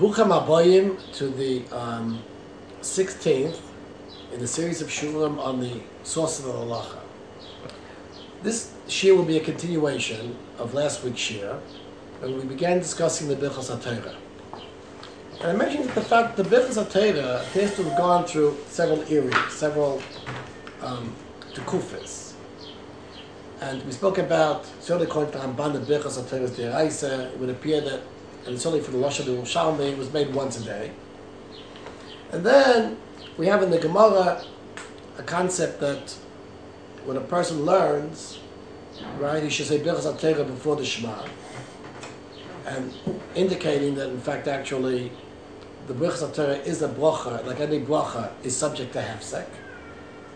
Bucham Aboyim to the um, 16th in the series of Shulam on the source of the halacha. This shiur will be a continuation of last week's shiur, when we began discussing the Birchas HaTorah. And I mentioned the fact that the Birchas HaTorah appears to have gone through several eras, several um, tukufis. And we spoke about, certainly according to Ramban, the Birchas HaTorah is. It would appear that, and certainly for the Hashanah it was made once a day. And then we have in the Gemara a concept that when a person learns, right, he should say Birchas HaTorah before the Shema, and indicating that in fact actually the Birchas HaTorah is a bracha, like any bracha, is subject to hefsek.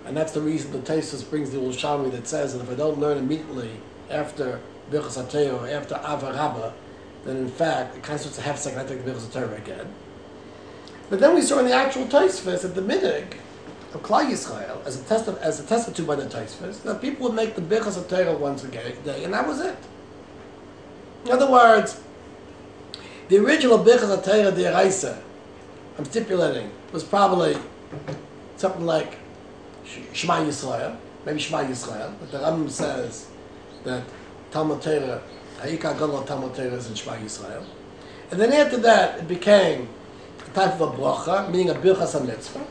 And that's the reason the Tesis brings the Yerushalmi that says that if I don't learn immediately after Birchas HaTorah or after Avarabba, then in fact it constitutes a hefsek and I take the Birchas HaTorah again. But then we saw in the actual Tosfos that the minig of Klal Yisrael, as attested as attested to by the Tosfos, that people would make the Birchas HaTorah once a day, and that was it. In other words, the original Birchas HaTorah Deraisa, I'm stipulating, was probably something like Shema Yisrael, maybe Shema Yisrael, but the Rambam says that Talmud Torah, Torah. And then after that, it became a type of a bracha, meaning a Birchas HaMitzvah,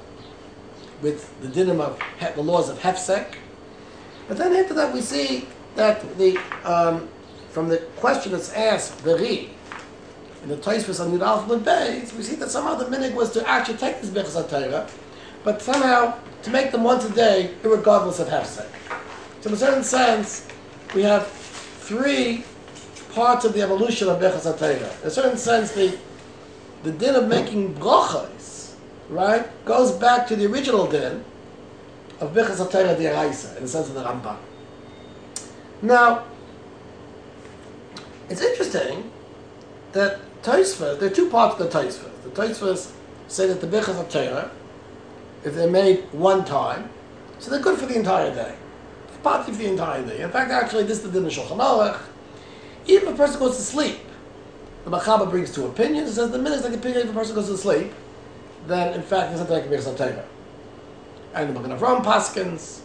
with the dinim of the laws of Hefsek. But then after that, we see that the um, from the question that's asked, Veri, in the Tosfos on the Alphabet Beis, we see that somehow the minig was to actually take this Birchas HaTorah, but somehow to make them once a day, regardless of hefsek. So in a certain sense, we have three parts of the evolution of Birchas HaTorah. In a certain sense, the, the din of making brachas, right, goes back to the original din of Birchas HaTorah Deraisa, in the sense of the Rambam. Now, it's interesting that Tosfos, there are two parts of the Tosfos. The Tosfos say that the Birchas HaTorah if they're made one time, so they're good for the entire day. It's partly for the entire day. In fact, actually, this is the din of Shulchan Aruch. Even if a person goes to sleep, the Machaba brings two opinions. It says the minute like opinion if a person goes to sleep, then in fact there's something like a HaTorah. And the Magen Avraham Paskins,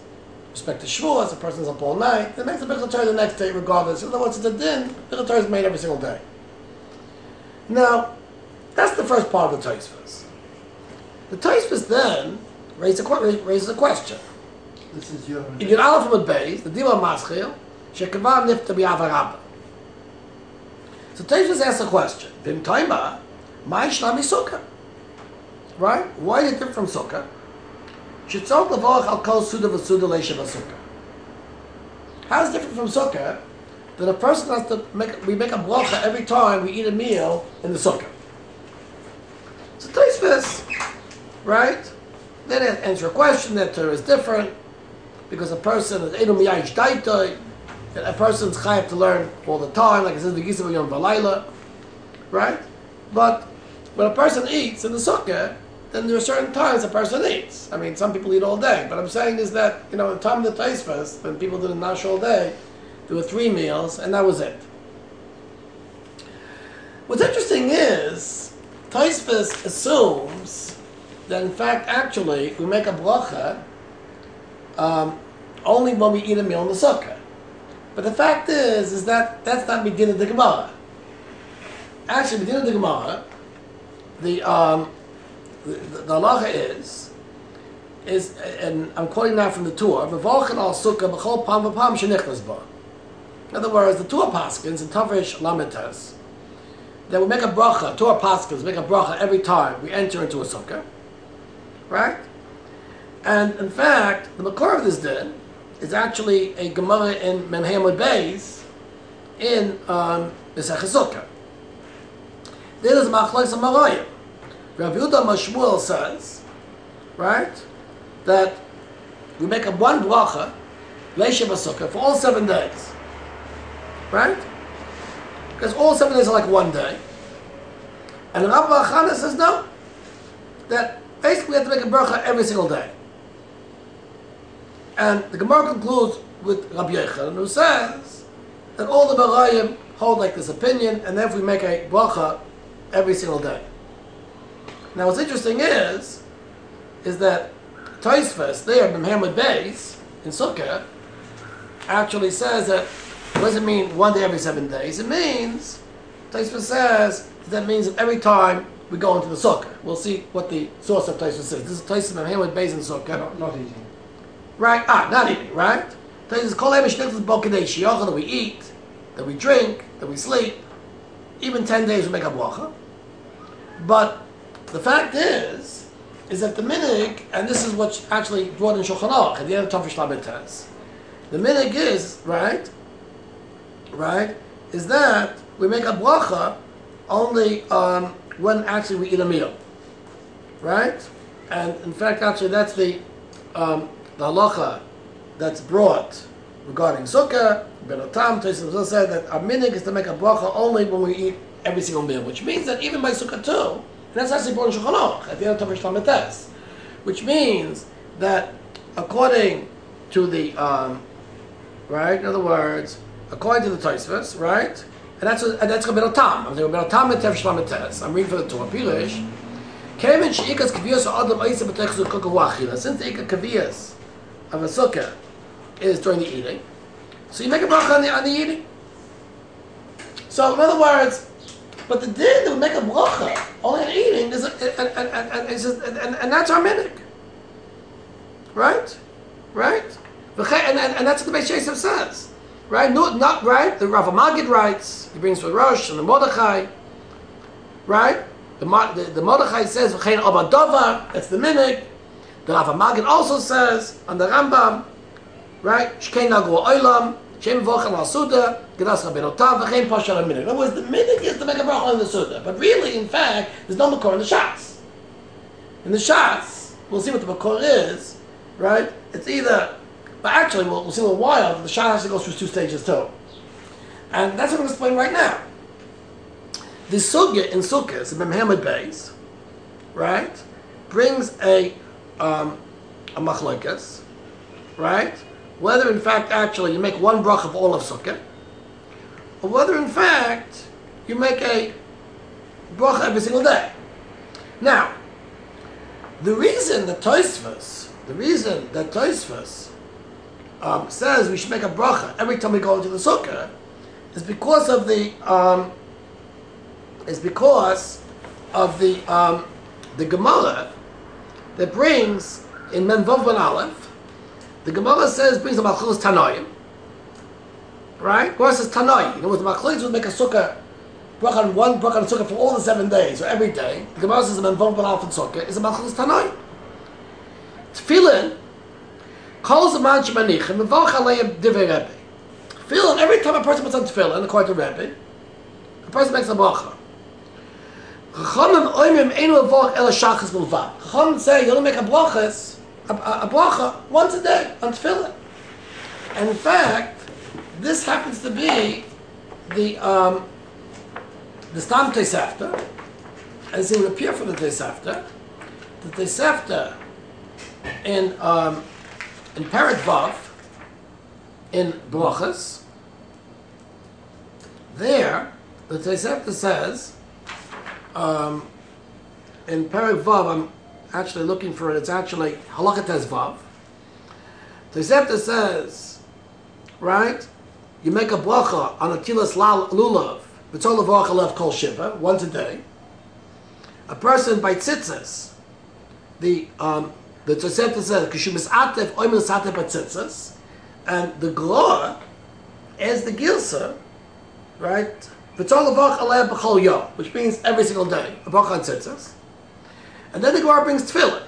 respect to Shavuos, a person's up all night, it makes the Birchas HaTorah the next day regardless. In other words, it's a din, Birchas HaTorah is made every single day. Now, that's the first part of the Tosfos. The Tosfos then raises a, raises a question. This is your. In your Aleph Amud Beis, the Dima Maschil, Shekava Nifta B'Avarabba. So Tosfos asks a question. Vim Taima, Mai Shlami Sukkah. Right? Why is it different from Sukkah? Shetzot Levorach Al Kol Suda V'Suda Leisha V'Sukkah. How is it different from Sukkah that a person has to make, we make a bracha every time we eat a meal in the Sukkah? So Tosfos, right? Then it answer a question that Torah is different because a person is Edom Yayish Daitoi, a person's chayav to learn all the time, like it says V'Gisav Yom Valayla, right? But when a person eats in the sukkah, then there are certain times a person eats. I mean, some people eat all day, but I'm saying is that, you know, the time of the Taisfas, when people did a nash all day, there were three meals, and that was it. What's interesting is, Taisfas assumes that in fact, actually, we make a bracha um, only when we eat a meal in the sukkah. But the fact is, is that that's not Medina the Gemara. Actually, Medina the Gemara, the um, the, the halacha is is, and I'm quoting now from the tour. Al sukkah pam v'pam shenichnas. In other words, the tour paskins and Tavish Lamitas, that we make a bracha, tour paskins make a bracha every time we enter into a sukkah right? And in fact, the Makor of this din is actually a Gemara in Memhamud Beis in um, Sukkah. This is Machlais Marayim. Rav Yehuda Mashmuel says, right, that we make a one bracha, Leisha Sukkah, for all seven days. Right? Because all seven days are like one day. And Rabbi Chana says no. That Basically, we have to make a bracha every single day. And the Gemara concludes with Rabbi Yochanan, who says that all the Barayim hold like this opinion, and therefore we make a bracha every single day. Now, what's interesting is, is that Taisvas there, Muhammad Beis, in Sukkah, actually says that, what does it mean one day every seven days? It means, Taisvas says, that means that every time we go into the Sukkah. We'll see what the source of Taisvas is. This is Taisvas Muhammad Beis in Sukkah. Not, not eating. Right? Ah, not eating, right? Taisvas Kol Emish Nitzvah Bokadesh, that we eat, that we drink, that we sleep. Even 10 days we make a bracha. But the fact is, is that the minig, and this is what's actually brought in Shulchan at the end of Tafish Lamed The minig is right, right, is that we make a bracha only um, when actually we eat a meal, right? And in fact, actually, that's the um, the halacha that's brought regarding sukkah. Ben Otam Tosim said that our minig is to make a bracha only when we eat every single meal, which means that even by sukkah too, and that's actually brought in Shulchan at the end of Lametes, which means that according to the um, right, in other words, according to the Tosfos, right, and that's and that's Rabbeinu Tam. I'm saying Rabbeinu Tam Lametes. I'm reading for the Torah Pirish. Kevin sheikas kaviyas adam aisa b'techzu kukawachila. Since the ikka kaviyas of a sukkah is during the eating, so you make a bracha on the, on the eating. So in other words, but the din that would make a bracha only on eating is, and, and, and, and, and, and, that's our minhag. Right? Right? And, and, and that's what the Beis Yosef says. Right? No, not right. The Rav Magid writes, he brings the Rosh and the Mordechai. Right? The, the, the Mordechai says, V'chein that's the minhag. The Rav Magid also says, on the Rambam, right? Shkein Nagu Oilam, Shem Vochel Al Suda, Gedas Rabbeinu Tam, V'chein Pashal HaMinhag. In other words, the minhag is to make a bracha on the Suda. But really, in fact, there's no Makor in the shots. In the shots, we'll see what the Makor is, right? It's either, but actually, we'll, we'll see in a while, the shot has to go through two stages too. And that's what I'm explaining right now. The Sugya in Sukkot, in Muhammad Beis, right, brings a, um, a machlokas, right? whether in fact actually you make one brach of all of sukkah, or whether in fact you make a brach every single day. Now, the reason that Tosfos, the reason that Tosfos um, says we should make a bracha every time we go into the sukkah, is because of the um, is because of the um, the Gemara that brings in Menvav Ben Aleph the Gemara says brings the Malchus Tanoim. Right? Gemara says Tanoi. You know the Malchus would make a sukkah brach on one brach on sukkah for all the seven days or every day. The Gemara says the Menvon Balaf and sukkah is a Malchus Tanoi. Tefillin calls a man Shemanichem Menvach Aleim Divrei Rebbe. Tefillin, every time a person puts on tefillin, according to Rebbe, a person makes a bracha. Chachamim oimim enu avach el shachas bulvad. Chachamim say you don't make a brachas a, a, a bracha once a day on tefillin. And in fact, this happens to be the um, the Stam Tosefta, as it would appear from the Tosefta, the Tosefta in um, in Parak Vav in Brachas, there the Tosefta says um, in Parak Vav, I'm actually looking for it. It's actually Halacha Tezvav. Tosefta says, right? You make a bracha on a tilas lulav, levarach alev kol shiva, once a day. A person by tzitzis, the um, the Tosefta says, kishu misatef oimel satef tzitzis, and the gloa is the gilsa, right? Which means every single day. And then the Gemara brings tefillin.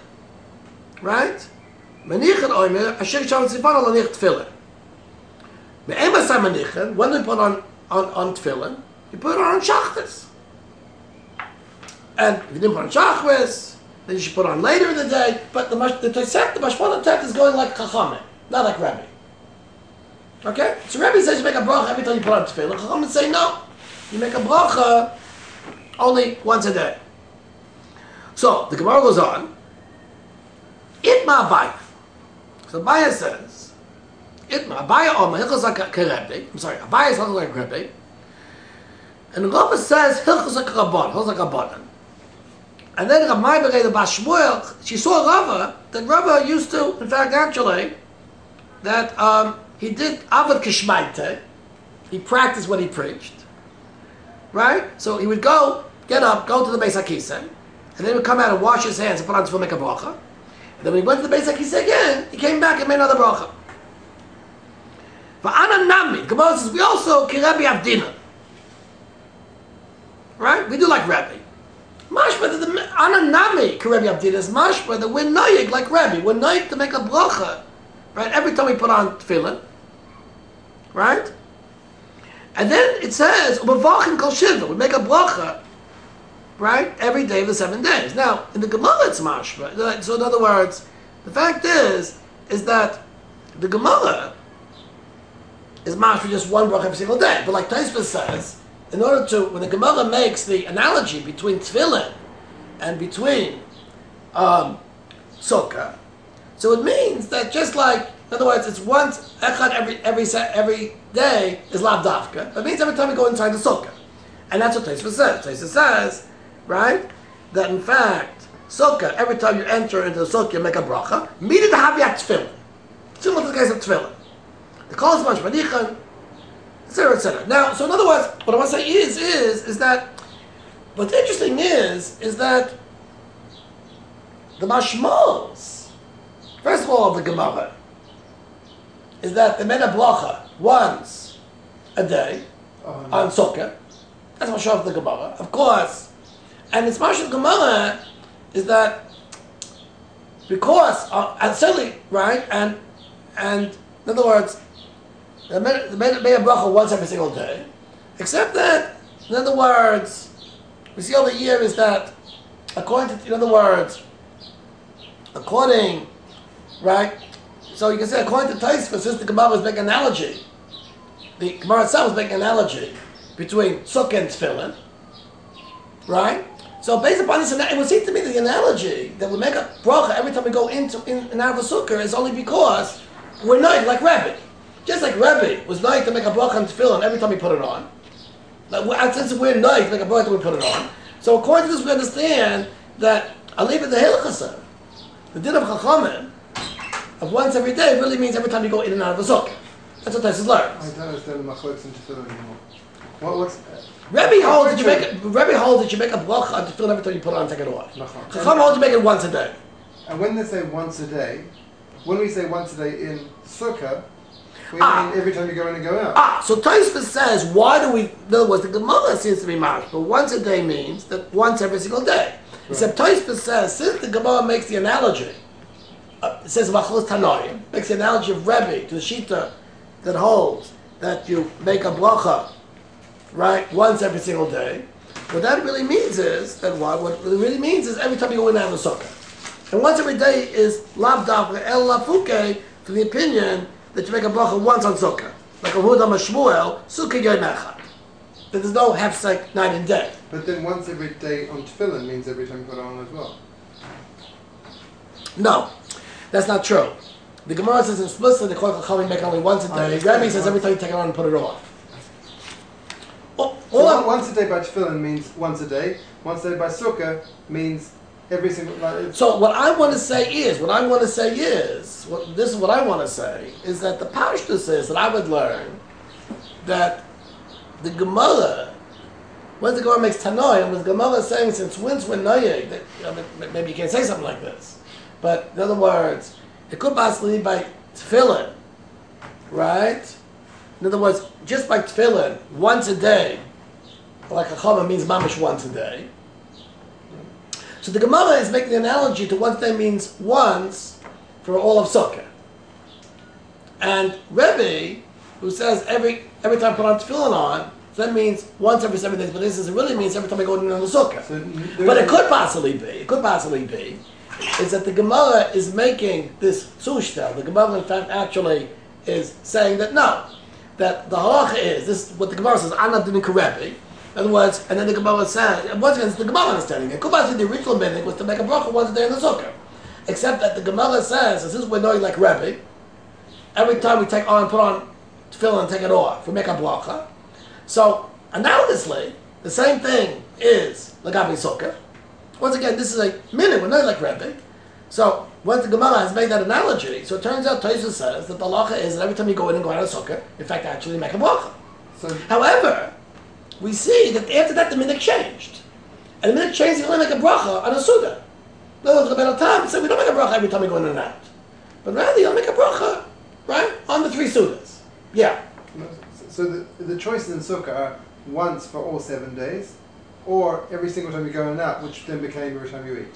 Right? Manichan oimer, asher shalom tzifan al anich tefillin. Me'emas ha-manichan, when we put on, on, on tefillin, you put it on shachtas. And if you didn't put on shachtas, then you should put on later in the day. But the the Tosef, the Mashpon Tet is going like Chachamim, not like Rebbe. Okay? So Rebbe says you make a bracha every time you put on tefillin. Chachamim say no. You make a bracha only once a day. So the Gemara goes on. Itma Abaya. So Abaya says, Itma Abaya Oma Hilchos Rebbe. I'm sorry, Abaya Hilchos like Rebbe. And Rambam says Hilchos like Rabban, Hilchos like Rabbanan. And then Rav Maiberei, the Bashmuel, she saw Rava, that Rava used to, in fact, actually, that um, he did Avad Kishmaite, he practiced what he preached, right? So he would go, get up, go to the Beis HaKisei, and then he would come out and wash his hands and put on tefillin, make a bracha. And then when he went to the Beis HaKisei again, he came back and made another bracha. Va'ana nami, Gemara says, we also, kirebi avdina. Right? We do like Rebbe. Mashma, the ananami, kirebi avdina is mashma, that we're noyig like Rebbe. We're noyig to make a bracha. Right? Every time we put on tefillin. Right? And then it says, "Umavachin kol shiva." We make a bracha, right, every day of the seven days. Now, in the Gemara, it's mashma. So, in other words, the fact is, is that the Gemara is mashma just one bracha every single day. But like Taisva says, in order to, when the Gemara makes the analogy between tefillin and between um, sukkah, so it means that just like in other words, it's once echad every every every day is lav dafka. That means every time you go inside the sukkah, and that's what Tosfos says. Tosfos says, right, that in fact sukkah every time you enter into the sukkah you make a bracha. Meaning to have your tefillin, similar to the case of tefillin. The calls much manichan, etc. etc. Now, so in other words, what I want to say is is is that what's interesting is is that the mashmos, first of all, the Gemara is that the a bracha once a day oh, no. on Sukkah. That's what of the Gemara, of course. And it's Mashal Gemara is that because uh, and certainly right and and in other words, the men, they made, made a bracha once every single day, except that in other words, we see over here is that according to in other words, according right so you can say, according to Taisva, since the Gemara was making an analogy, the Gemara itself was making an analogy between Sukkah and Tefillin, right? So based upon this, it would seem to me the analogy that we make a bracha every time we go into in, and out of a sukkah is only because we're nice like Rebbe. Just like Rebbe was nice to make a bracha on tefillin every time he put it on. Like, since we're nice to make a bracha we put it on. So according to this, we understand that Aliva the Hilchasa, the din of Chachamim, of once every day really means every time you go in and out of the sukkah. That's what Tyson learns. I don't understand the machlokes and tefillin anymore. What, what's Rebbe holds that you make a, Rebbe holds that you make a bracha on tefillin every time you put it on and take it off. Chacham holds you make it once a day. And when they say once a day, when we say once a day in sukkah, we ah. mean every time you go in and go out. Ah, so Tosfos says, why do we? In other words, the Gemara seems to be marsh, but once a day means that once every single day. Right. Except Tosfos says, since the Gemara makes the analogy uh, it says Machlos Tanoim, makes the analogy of Rebbe to the Shita that holds that you make a bracha, right, once every single day. What that really means is that what? What it really means is every time you go in and of the sukkah. And once every day is lav dafka el lafuke to the opinion that you make a bracha once on sukkah. Like a Hudam Shmuel, sukkah yoy mechad. That there's no hefsek night and day. But then once every day on tefillin means every time you put on as well. No. That's not true. The Gemara says explicitly the Kohen Chachamim make only once a day. Oh, the Rebbe says every time you take it on and put it off. Oh, so once a day by tefillin means once a day. Once a day by sukkah means every single. Like, so what I want to say is, what I want to say is, what, this is what I want to say is that the pashtus says that I would learn that the Gemara, when the Gemara makes Tanoim, and the Gemara is saying since when's when Noyeg, maybe you can't say something like this. But in other words, it could possibly be by tefillin, right? In other words, just by tefillin, once a day, like a chama means mamish once a day. So the Gemara is making the analogy to once a day means once for all of Sukkah. And Rebbe, who says every every time I put on tefillin on, so that means once every seven days, but this is, it really means every time I go in on the Sukkah. So but it could possibly be, it could possibly be is that the Gemara is making this sushtel. The Gemara, in fact, actually is saying that no, that the halacha is this. Is what the Gemara says, "Anad didn't In other words, and then the Gemara says, once again, it's the Gemara understanding it. The original meaning was to make a bracha once a day in the sukkah. Except that the Gemara says, this is we're knowing like Rebbe, every time we take on, put on tefillin and take it off, we make a bracha. So, analogously, the same thing is like Lagabi Sukkah. Once again, this is a minute, we're not like Rebbe. So, once the Gemara has made that analogy, so it turns out Taisa says that the halacha is that every time you go in and go out of sukkah, in fact, actually make a bracha. So However, we see that after that the minhag changed. And the minhag changed, you only make a bracha on a suda. No, the Rebbeinu Tam said we don't make a bracha every time we go in and out. But rather, you'll make a bracha, right, on the three sudas. Yeah. so the, the choices in sukkah are once for all seven days, or every single time you go in and out, which then became every time you eat.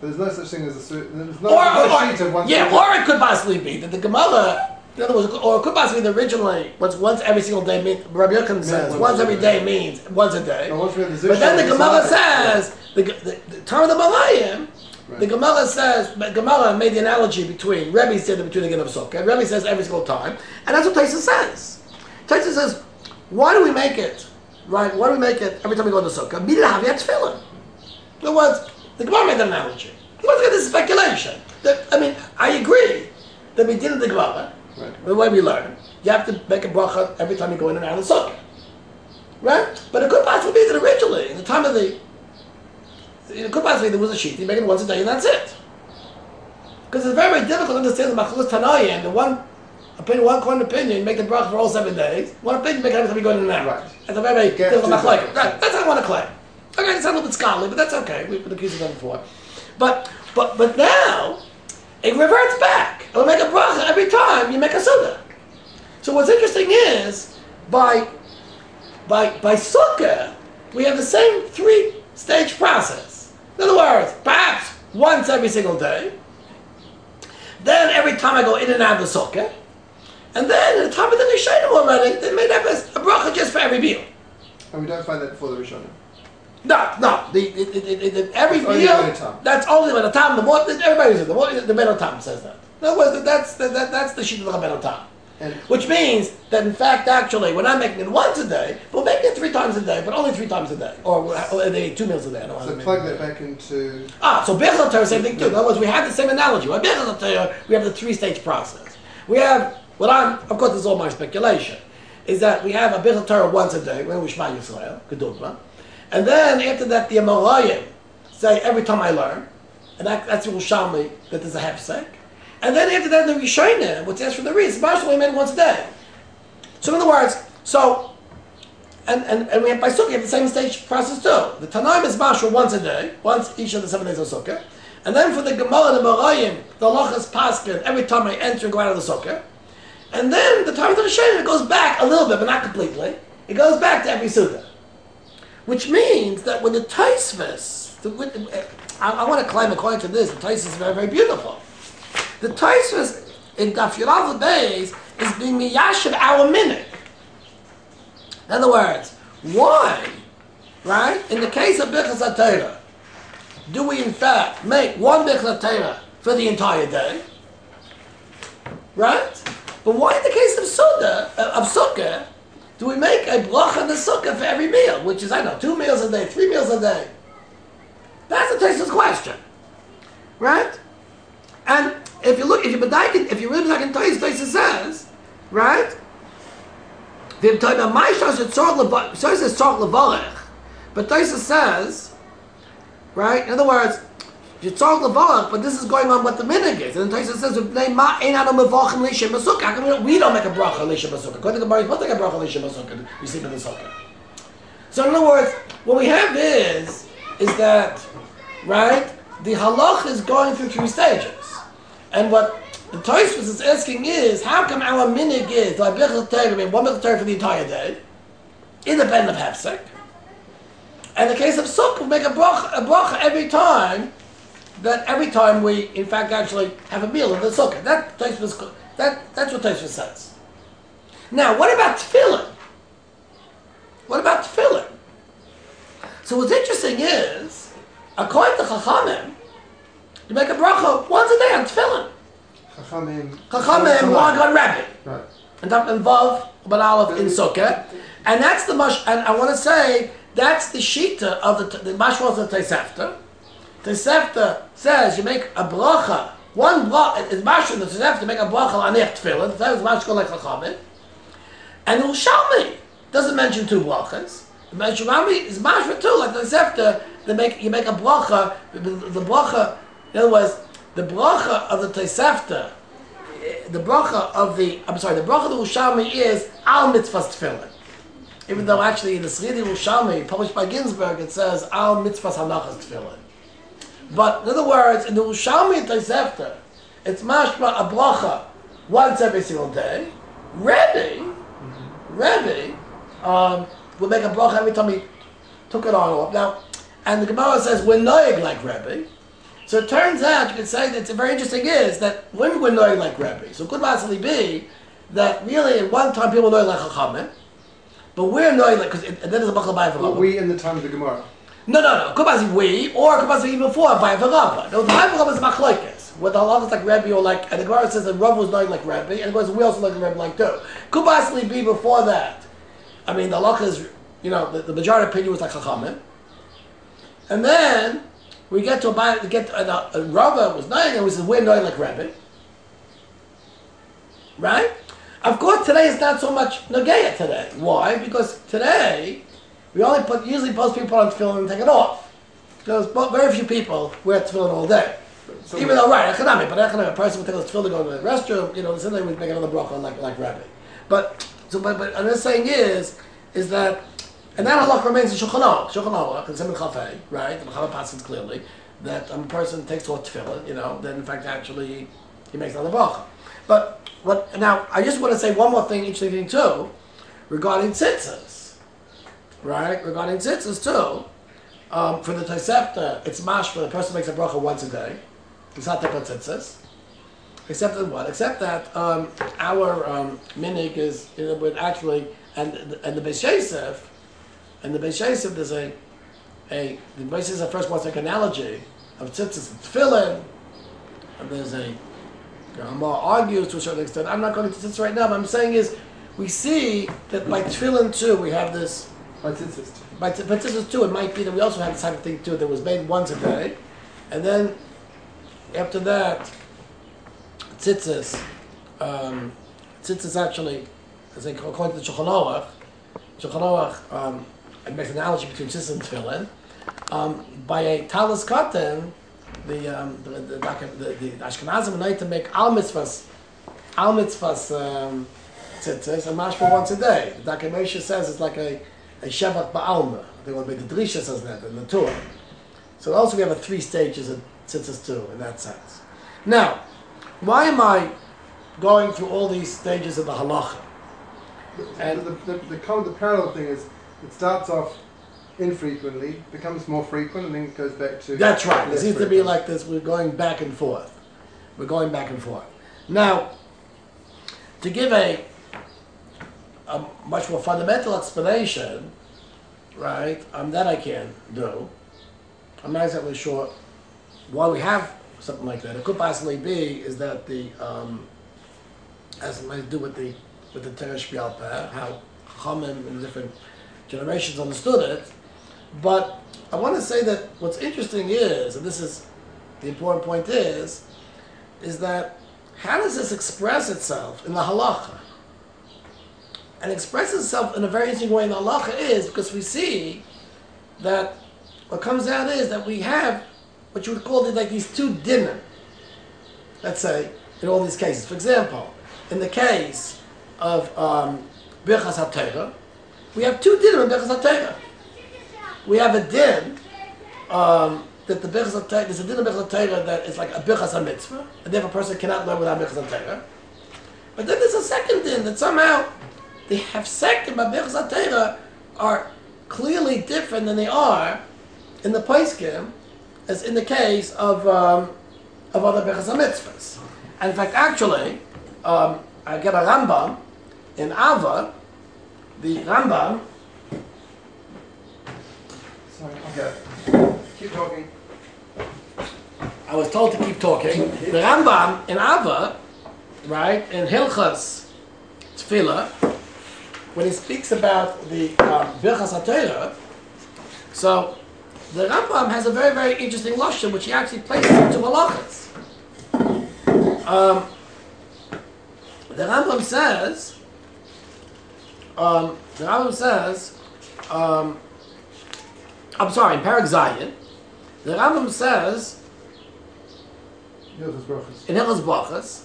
But there's no such thing as a there's no, Or, no or, sheet of once. yeah, or it could possibly be that the Gemara, in other words, or it could possibly be that originally, once, once every single day, means Rabbi Yochanan says, once once every day. day means once a day. No, once the But then the Gemara says, the, the, the term of the Malayim, the Right. Gemara says, the Gemara made the analogy between, Rebbe said between the Sukkah, and Rebbe says every single time, and that's what Taisa says. Taisa says, why do we make it, right, why do we make it every time we go to Sukkah? Mida have yet tefillin. In other words, the Gemara made the analogy. Once again, this is speculation. That, I mean, I agree that we did in the Gemara, Right. the way we learn, you have to make a bracha every time you go in and out of the sukkah. Right? But it could possibly be that originally, in the time of the, it could possibly be there was a sheet, you make it once a day and that's it. Because it's very, very difficult to understand the Machlus Tanayim, the one opinion, one coin opinion, make the bracha for all seven days, one opinion, make it every time you go in and out. Right. It's a very, difficult to. Right, that's how I want to claim. Okay, it's a little bit scholarly, but that's okay. We've been accused of that before. But, but, but now, it reverts back. It'll make a bracha every time you make a sukkah. So what's interesting is, by, by, by sukkah, we have the same three-stage process. In other words, perhaps once every single day, then every time I go in and out of the sukkah, and then at the time of the Rishonim already, they made up a, a bracha just for every meal. And we don't find that before the Rishonim. No, no. The, the, the, the, the, every That's only meal. the That's only when the time. The more everybody says the more the Beno Tam says that. In other words, that's that, that, that's the sheet of the Beno Tam. Which means that in fact, actually, we're not making it once a day, we're making it three times a day, but only three times a day, or, or they eat two meals a day. I don't so plug that back into Ah, so Bechel Torah, same thing too. In other words, we have the same analogy. With Bechel Torah, we have the three-stage process. We have what I'm, of course, is all my speculation, is that we have a Bechel Torah once a day when we Shema Yisrael, Kedugma, and then after that the Amolayim say every time I learn, and that, that's Yerushalmi that there's a hefsek, and then after that the Rishonim, which asks for the reason, Marshall we made once a day. So in other words, so and, and, and we have by Sukkah, we have the same stage process too. The Tanaim is Mashal once a day, once each of the seven days of Sukkah. And then for the Gemara and the Marayim, the Lach is Paskin every time I enter and go out of the Sukkah. And then the the Rishonim, it goes back a little bit, but not completely. It goes back to every Sukkah. Which means that when the Taisvis, I, I want to claim according to this, the Taisvis is very, very beautiful. The Taisvis in Daf Yirav Beis is being miyashiv our minute. In other words, why, right? In the case of Bichas HaTorah, do we in fact make one Bichas HaTorah for the entire day? Right? But why in the case of Sukkah, uh, of Sukkah, do we make a bracha on the Sukkah for every meal, which is, I know, two meals a day, three meals a day? That's the Tosfos question. Right? And if you look, if you bedaik, if you really bedaik in Tosfos, Tosfos says, right? Vim toima shos et tzor lev- shos et tzor levarech. But Tosfos says, right? In other words, you tzor levarech, but this is going on what the minhag is. And then Tosfos says, "V'nei ma ein anu mevachim lishem basukah." How come we don't, make a bracha lishem basukah? According to the to make a bracha lishem basukah. You sleep in the sukkah. So in other words, what we have is, is that, right? The halach is going through three stages, and what the Tosfos is asking is, how come our minig is like bichel Torah, one bichel Torah for the entire day, independent of hefsek, and the case of sukkah, we make a bracha, a bracha every time. That every time we, in fact, actually have a meal in the sukkah. That Tosfos, that that's what Tosfos says. Now, what about tefillin? What about tefillin? So what's interesting is, according to Chachamim, you make a bracha once a day on tefillin. Chachamim. Chachamim log on Rabbi. Right. And that involve but in Sukkah. And that's the mush, and I want to say, that's the shita of the, the mashwas of Tosefta. Tosefta says you make a bracha, one bracha, mash in the to make a bracha on their tefillin, that is mash like Chachamim. And Ushalmi doesn't mention two brachas. Meshurami is mashma too, like the Sefta, they make, you make a bracha, the, the bracha, in other words, the bracha of the Tosefta, eh, the bracha of the, I'm sorry, the bracha of the Ushami is al mitzvahs tefillin. Even though actually in the Sridi Ushami, published by Ginsburg, it says al hanachas tefillin. But in other words, in the Ushami Tosefta, it's mashma a bracha once every single day. Rebbe, Rebbe, um, will make a bracha every time he took it on off. Now, and the Gemara says we're noig like Rebbe. So it turns out you could say that it's very interesting is that when we're noig like Rebbe, so it could possibly be that really at one time people know like Chachamim, but we're noig like because then there's a bracha by Well, we in the time of the Gemara. No, no, no. Possibly we, or possibly even before by Varava. No, the by Varava is machlokes. Where the halachas like Rebbe or like, and the Gemara says that Rav was not like Rebbe, and of course we also like Rebbe like too. Possibly be before that. I mean, the halacha is, you know, the, the majority opinion was like Chachamim, and then we get to a get to, uh, was not, and we said we're not like Rebbe, right? Of course, today is not so much Nageya today. Why? Because today we only put usually most people on tefillin and take it off. Because very few people wear tefillin all day. So Even though, right, economic, but economic, a person would take his tefillin to go to the restroom, you know, the same thing would make another bracha like, like Rabbi. But, so, but, but, I'm just saying is, is that, and that halach remains in Shulchan Aruch, Shulchan Aruch, and Simon Chafei, right, the Chafei passes clearly, that a person takes off tefillin, you know, then in fact actually he makes another bracha. But, what, now, I just want to say one more thing, interesting thing too, regarding tzitzis, right, regarding tzitzis too, um, for the Tosefta, it's mash for the person makes a bracha once a day. It's not the tzitzis. Except that what? Except that um, our um, minig is you know, actually, and and the Beis and the Beis Yosef, there's a a the Beis Yosef first wants make an analogy of tzitzis and tefillin, and there's a more argues to a certain extent. I'm not going to tzitzis right now, but I'm saying is we see that by tefillin too we have this By tzitzis. by t- but this is too, it might be that we also have this type of thing too that was made once a day, and then after that, tzitzis, um, tzitzis actually, as they call, according to the Shulchan Aruch, um, it makes an analogy between tzitzis and tefillin. Um, by a talis katan, the um, the the, the, the, Ashkenazim need to make al mitzvahs, al mitzvahs um, tzitzis and mashma once a day. The. Moshe says it's like a a Shevat Ba'alma. I think what the Drisha says that in the Torah. So also we have a three stages of tzitzis too, in that sense. Now, why am I going through all these stages of the halacha? And- And the, the, the, the parallel thing is it starts off infrequently, becomes more frequent, and then goes back to. That's right. It seems to be like this. We're going back and forth. We're going back and forth. Now, to give a, a much more fundamental explanation, right, um, that I can do. I'm not exactly sure why we have something like that. It could possibly be is that the um, has something to do with the with the Teresh how Chachamim in different generations understood it. But I want to say that what's interesting is, and this is the important point is, is that how does this express itself in the halacha? And expresses itself in a very interesting way in halacha is because we see that what comes out is that we have what you would call like these two dinner. Let's say in all these cases. For example, in the case of um, Birchas HaTorah, we have two dinner in Birchas HaTorah. We have a din um, that the Birchas HaTorah, there's a din of Birchas HaTorah that is like a Birchas HaMitzvah, and therefore a person cannot learn without Birchas HaTorah. But then there's a second din that somehow the second by Birchas are clearly different than they are in the Paiskim, as in the case of um, of other HaMitzvahs. And in fact, actually, um, I get a Rambam in Ava, the Rambam Sorry, okay. Keep talking. I was told to keep talking. The Rambam in Ava, right, in Hilchas Tefillah, when he speaks about the um, Birchas HaTorah, so the Rambam has a very, very interesting lashon, which he actually places into halachas. Um, the Rambam says, um, the Rambam says, um, I'm sorry, in Parak Zayin, the Rambam says in Hilchos Brachos,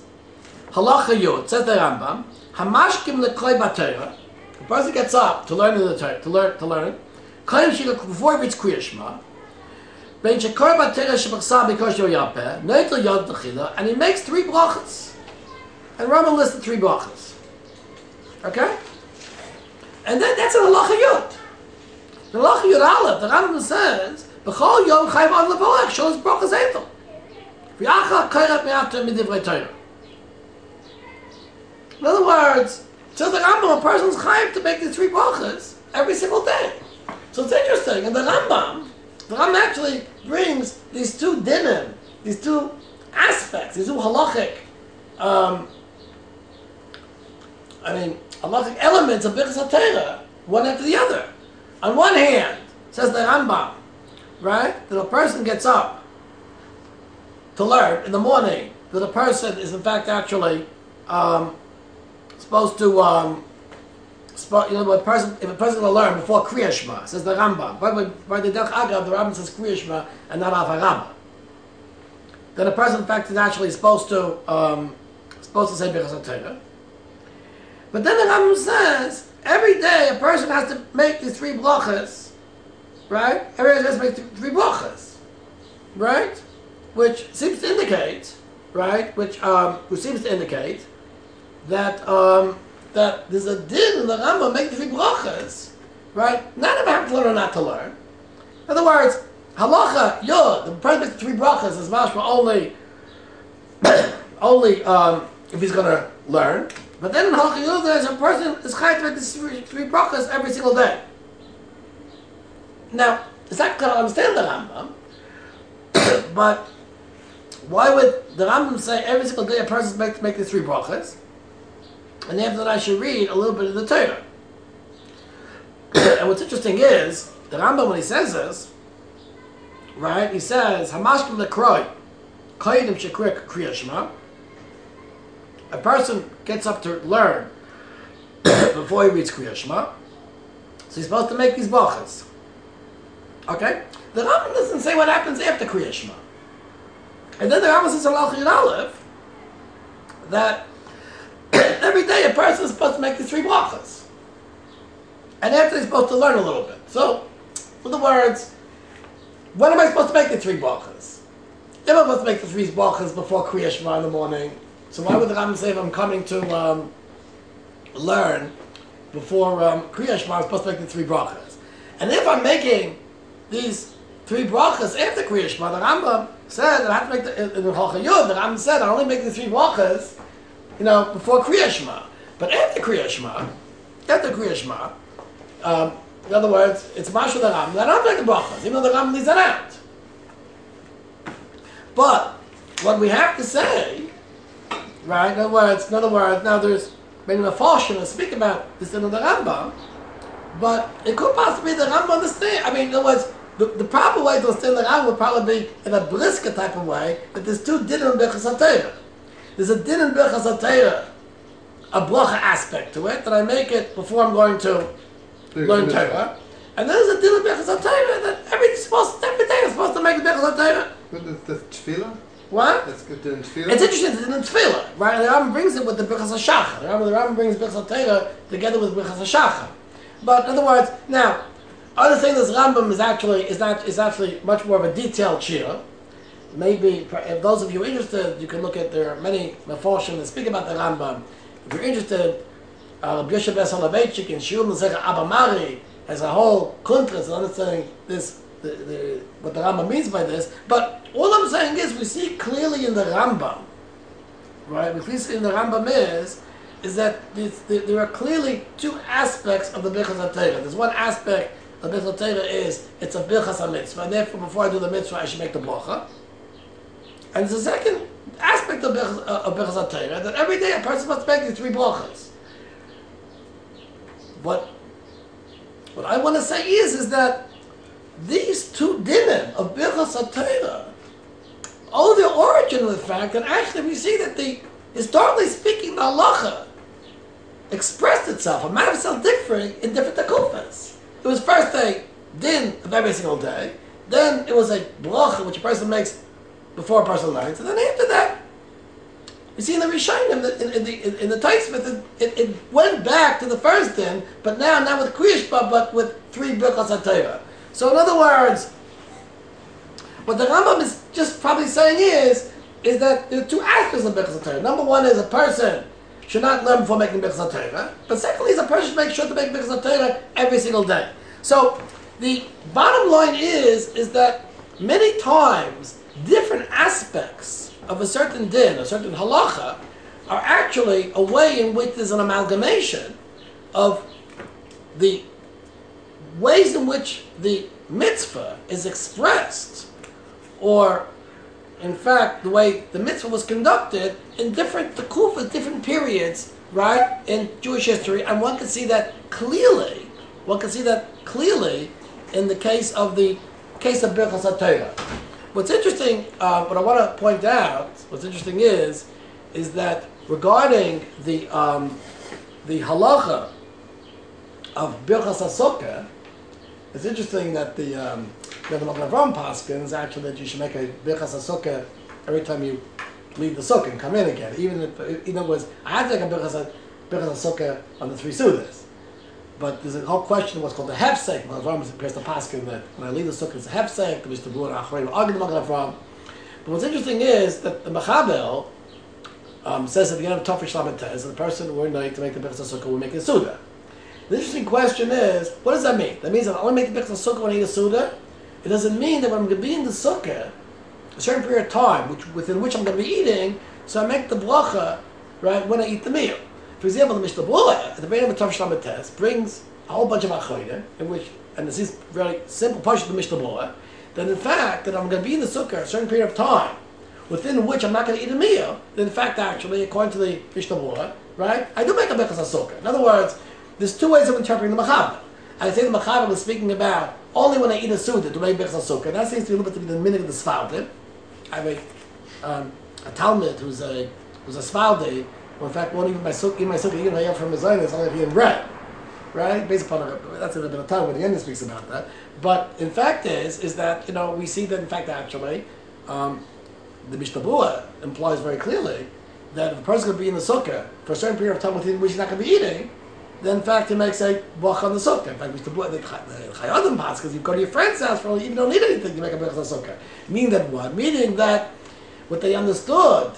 Halacha Yud, says the Rambam, Hamashkim leklei batera. The person gets up to learn the Torah, to learn, to learn. Claim she before he reads Kriya Shema. Ben shekor batera shebachsa because you're yapeh, noitel yod techila, and he makes three brachas. And Rambam the three brachas. Okay? And then that's an halacha Yud. The halacha Yud Aleph, the Rambam says, B'chol yom chayv ad levorach, shol his brachas kairat midivrei Torah. In other words, so the Rambam, a person's chayiv to make these three brachas every single day. So it's interesting. And the Rambam, the Rambam actually brings these two dinim, these two aspects, these two halachic, um, I mean, halachic elements of Birchas HaTorah, one after the other. On one hand, says the Rambam, right, that a person gets up to learn in the morning, that a person is in fact actually um, supposed to, um, you know, a person, if a person will learn before Kriya Shema, says the Rambam. By, by the Derech Agav, the Rambam says Kriya Shema and not Avarabba. Then a person, in fact, is actually supposed to, um, supposed to say Birchas. But then the Rambam says, every day a person has to make these three blachas, right? Every day has to make th- three blachas, right? Which seems to indicate, right? Which, um, which seems to indicate that um, that there's a din in the Rambam make three brachas, right? Not if I have to learn or not to learn. In other words, halacha yod, the person makes three brachas is mashma only only um, if he's going to learn. But then in halacha yod, there's a person is chayav to make three, three brachas every single day. Now, it's not going to understand the Rambam, but why would the Rambam say every single day a person makes make the three brachas? And after that, I should read a little bit of the Torah. and what's interesting is the Rambam when he says this, right? He says Hamashkim lekroi, kaidim shekrik kriya shema. A person gets up to learn before he reads kriya shema, so he's supposed to make these brachas. Okay, the Rambam doesn't say what happens after kriya shema. And then the Rambam says Aleph that every day a person is supposed to make these three brachas. And after he's supposed to learn a little bit. So, in other words, when am I supposed to make the three brachas? If I'm supposed to make the three brachas before Kriya Shema in the morning, so why would the Rambam say if I'm coming to um, learn before um, Kriya Shema, I'm supposed to make the three brachas? And if I'm making these three brachas after Kriya Shema, the Rambam said that I have to make the, in the Halcha Yud, the Rambam said I only make the three brachas you know, before Kriya Shema. But after Kriya Shema, after Kriya Shema, um, in other words, it's Masha the Ram, they're not making brachas, even though the Ram leaves that out. But what we have to say, right, in other words, in other words, now there's many Mephoshim that speak about this in the Rambam, but it could possibly be the Rambam understand. I mean, in other words, the, the proper way to understand the Rambam would probably be in a brisker type of way, that there's two din in Bechas HaTorah. There's a din in Birchas HaTorah, a bracha aspect to it, that I make it before I'm going to learn Torah. And there's a din in Birchas HaTorah that every, supposed, every day I'm supposed to make the Birchas HaTorah. But the, the tefillah? What? That's good in tefillah. It's interesting, it's in the Tefillah, right? And the Rambam brings it with the Birchas HaShachar. The Rambam, the Rambam brings Birchas HaTorah together with Birchas HaShachar. But in other words, now, other thing this Rambam is actually, is not, is actually much more of a detailed shiur. Maybe, if those of you interested, you can look at, there are many Meforshim that speak about the Rambam. If you're interested, uh, Rabbi Yosef Ber Soloveitchik in Shiur Mazech Abba Mari has a whole kuntres in understanding this, the, the, what the Rambam means by this. But all I'm saying is, we see clearly in the Rambam, right? We see in the Rambam is, is that there are clearly two aspects of the Birchas. There's one aspect of Birchas HaTorah is, it's a Birchas HaMitzvah, and therefore before I do the mitzvah, I should make the bracha. And the second aspect of Birchas uh, HaTorah, that every day a person must make these three brachas. What, what I want to say is, is that these two dinim of Birchas HaTorah owe their origin of the fact that actually we see that the, historically speaking, the halacha expressed itself, a matter itself differing in different takufas. It was first a din of every single day. Then it was a bracha which a person makes before a person learns, and then after that, you see in the Rishonim, in in, the in, the Taismith, it, it, it, went back to the first din, but now not with Krias Shema, but with three Birkas HaTorah. So in other words, what the Rambam is just probably saying is, is that there are two aspects of Birkas HaTorah. Number one is a person should not learn before making Birkas HaTorah, but secondly is a person should make sure to make Birkas HaTorah every single day. So the bottom line is, is that many times different aspects of a certain din, a certain halacha, are actually a way in which there's an amalgamation of the ways in which the mitzvah is expressed, or in fact, the way the mitzvah was conducted in different tekufas, different periods, right, in Jewish history, and one can see that clearly. One can see that clearly in the case of the case of Birchas HaTorah. What's interesting, uh, what I want to point out, what's interesting is, is that regarding the um, the halacha of Birchas HaSukkah, it's interesting that the um, Rebbe Avram Paskins actually that you should make a Birchas HaSukkah every time you leave the sukkah and come in again. Even if, in other words, I had to make a Birchas HaSukkah on the three Sudas. But there's a whole question of what's called the hefsek. Avram appears to Paskin that when I leave the sukkah, it's a hefsek, which the Blur Achrein arguing the Avram. But what's interesting is that the Machaber um, says at the end of Tofish Lametez, the person we're night to make the Birchas HaSukkah will make a Suda. The interesting question is, what does that mean? That means that I only make the Birchas HaSukkah when I eat a Suda? It doesn't mean that when I'm going to be in the Sukkah, a certain period of time which, within which I'm going to be eating, so I make the bracha, right, when I eat the meal. For example, the Mishnah Berurah, at the of Tav Shlamet Test, brings a whole bunch of achoidim, in which, and this is very simple part of the Mishnah Berurah, that in fact, that I'm going to be in the sukkah a certain period of time, within which I'm not going to eat a meal, then in fact, actually, according to the Mishnah Berurah, right, I do make a Birchas HaSukkah. In other words, there's two ways of interpreting the Machaber. I say the Machaber was speaking about only when I eat a Suda to make Birchas HaSukkah. That seems to be a little bit to be the minute of the Sefardim. I have a, um, a Talmud who's a, who's a Sefardi, in fact, won't even my sukkah, my sukkah, even hayam from his own, it's only in bread. Right? Based upon that's a little bit of time when the end speaks about that. But in fact is, is that, you know, we see that in fact actually, um, the Mishnah implies very clearly that if a person could be in the sukkah for a certain period of time within which he's not going to be eating, then in fact he makes a brach on the sukkah. In fact, Mishnah the, Chayadim pass, because you go to your friend's house for you don't need anything, you make a brach on the sukkah. Meaning that what? Meaning that what they understood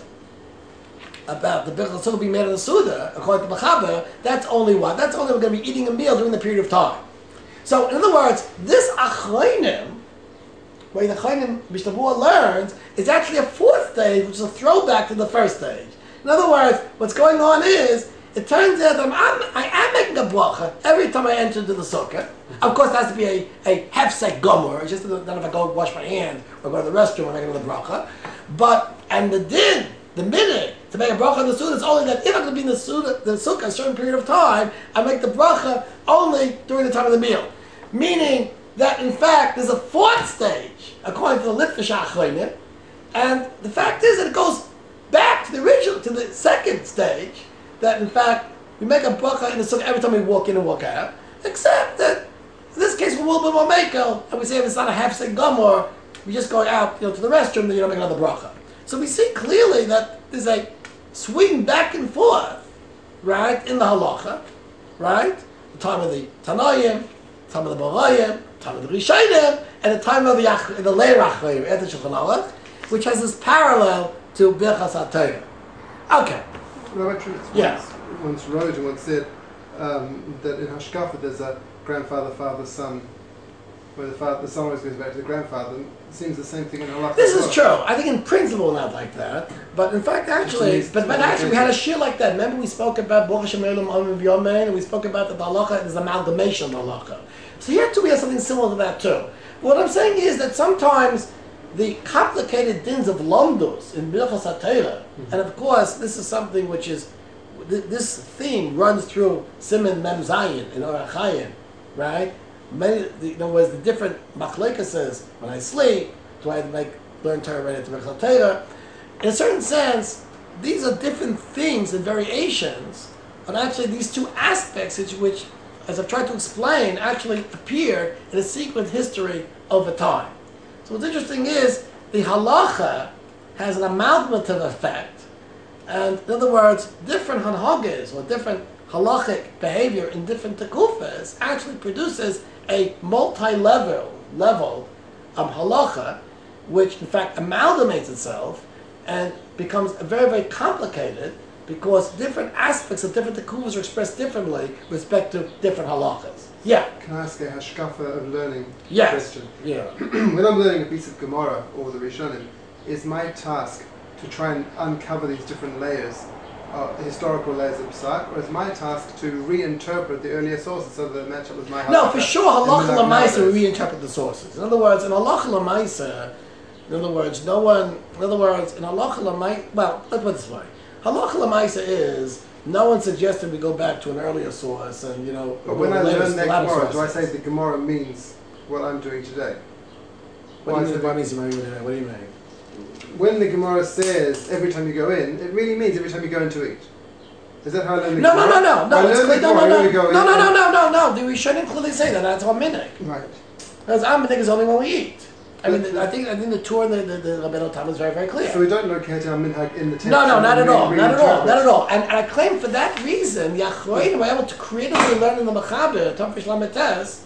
about the Birchas Sukkah being made in the Suda, according to Machaber, that's only what? That's only we're going to be eating a meal during the period of time. So, in other words, this Achroinim, where the Achroinim Mishnah learns, is actually a fourth stage, which is a throwback to the first stage. In other words, what's going on is, it turns out that I'm, I am making a bracha every time I enter into the sukkah. Of course, it has to be a, a hefsek gomer. It's just that if I go wash my hands or go to the restroom, I'm making another bracha. But, and the din, the minute to make a bracha on the sukkah is only that if I'm going to be in the sukkah, the sukkah a certain period of time, I make the bracha only during the time of the meal. Meaning that in fact there's a fourth stage, according to the Litvish Achronim, and the fact is that it goes back to the original, to the second stage, that in fact we make a bracha in the sukkah every time we walk in and walk out, except that in this case we're a little bit more makel, and we say if it's not a hefsek gumor, we just go out you know, to the restroom, then you don't make another bracha. So we see clearly that there's a swing back and forth, right, in the halacha, right? The time of the Tanayim, time of the Barayim, time of the Rishayim, and the time of the, Ach- the Leir Achayim, at the Shulchan which has this parallel to Birchas HaTorah. Okay. Rabbi Yes. once, once wrote and once said um, that in Hashkafa there's a grandfather, father, son, where the father, the son always goes back to the grandfather. Seems the same thing in Halacha. This is true. I think in principle not like that, but in fact, actually, but, but actually, we had a shiur like that. Remember, we spoke about Baruch Hashem Amim and we spoke about the halacha is amalgamation of halacha. So here too, we have something similar to that too. What I'm saying is that sometimes the complicated dins of lomdus in Birchas HaTorah, mm-hmm. and of course, this is something which is th- this theme runs through Siman Mem Zayin in Orach Chaim, right? Many, in other words, the different machlekases when I sleep, do I make learn Torah right at the Birchas Torah? In a certain sense, these are different things and variations on actually these two aspects which, which as I've tried to explain, actually appear in a sequence history over time. So what's interesting is the halacha has an amalgamative effect, and in other words, different hanhagas or different halachic behavior in different tekufas actually produces a multi-level level of halacha, which in fact amalgamates itself and becomes very, very complicated because different aspects of different tekufas are expressed differently with respect to different halachas. Yeah. Can I ask a hashkafa of learning Yes. question? Yeah. when I'm learning a piece of Gemara or the Rishonim, is my task to try and uncover these different layers, uh, historical layers of Psak, or is my task to reinterpret the earlier sources so that they match up with my No, for sure, halacha lamaisa we reinterpret the sources. In other words, in halacha lamaisa, in other words, no one. In other words, in halacha lamaisa, well, let's put it this way: halacha lamaisa is no one suggested we go back to an earlier source, and you know. But when I learn that Gemara, do I say the Gemara means what I'm doing today? What do you mean? What means what do you mean? What do you mean? When the Gemara says every time you go in, it really means every time you go in to eat. Is that how I learn the No, no, Gemara? no, no, I no. It's clear. No, no, no, we no, no, no, and- no, no, no. The Rishonim clearly say that. That's our minhag. Right. Because our minhag is only when we eat. I mean, uh, I think I think the Torah and the the, the Rabbeinu Tam is very very clear. So we don't locate our minhag in the text. No, no, not at all, not at all, not at all. And, and I claim for that reason, the Achroinim were able to creatively learn in the Mechaber, Tofish Lametes,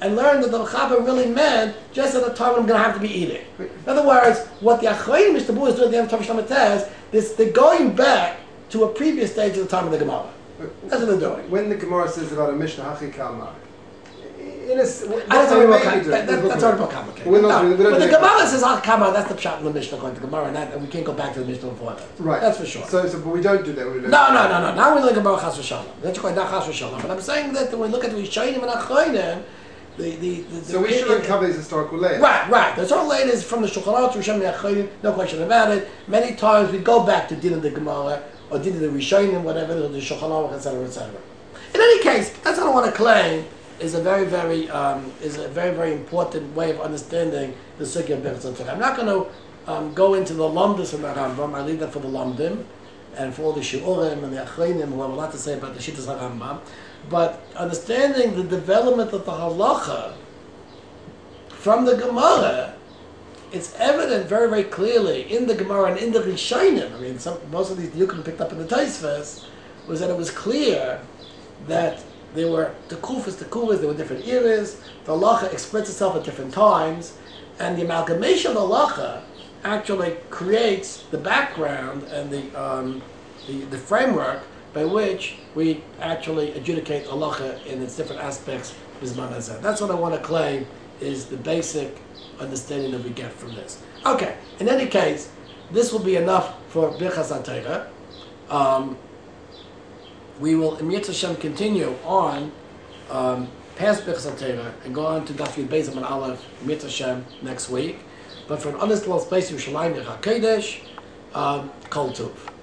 and learn that the Mechaber really meant just at the time I'm going to have to be eating. In other words, what the Achroinim, Mr. Bu, is doing at the end of Lametes, is they're going back to a previous stage of the time of the Gemara. That's what they're doing. When the Gemara says about a Mishnah Hachi Kalmar, in a, that's already more, com- that, that, that's talking already more about- complicated. We're not no, doing- we don't but the. Gemara says ah, Al Kama, that's the shot in the Mishnah according to the Gemara, and, that, and we can't go back to the Mishnah before that. Right. That's for sure. So, so, but we don't do that. We do No, no, no, no. Now we're looking about Chas v'Shalom. That's quite not Chas v'Shalom. But I'm saying that when we look at the Rishonim and Achronim, the the the. So we the- should uncover these historical layers. Right, right. There's all latest from the Shulchan Aruch and Achronim. No question about it. Many times we go back to Din of the Gemara or Din of the Rishonim, whatever the Shulchan Aruch, etc., etc. In any case, that's what I want to claim is a very, very um, is a very, very important way of understanding the Sugya of Torah. I'm not going to um, go into the lomdus of the Rambam. I leave that for the Lamdim and for all the Shiurim and the Achreinim who have a lot to say about the Shittas HaRambam. But understanding the development of the Halacha from the Gemara, it's evident very, very clearly in the Gemara and in the Rishonim. I mean, some, most of these Yukim picked up in the Tosefos was that it was clear that there were tekufas, tekufas, there were different eras. The halacha expressed itself at different times, and the amalgamation of the halacha actually creates the background and the, um, the, the framework by which we actually adjudicate halacha in its different aspects. Bisman hazeh. That's what I want to claim is the basic understanding that we get from this. Okay, in any case, this will be enough for Birchas HaTorah. Um, we will, in Hashem, continue on um, past Birchas and go on to Daf Yud Beis and Aleph, Mitzvah Hashem, next week. But for an honest little space, Yerushalayim, Yerushalayim, um, Kol Tuv.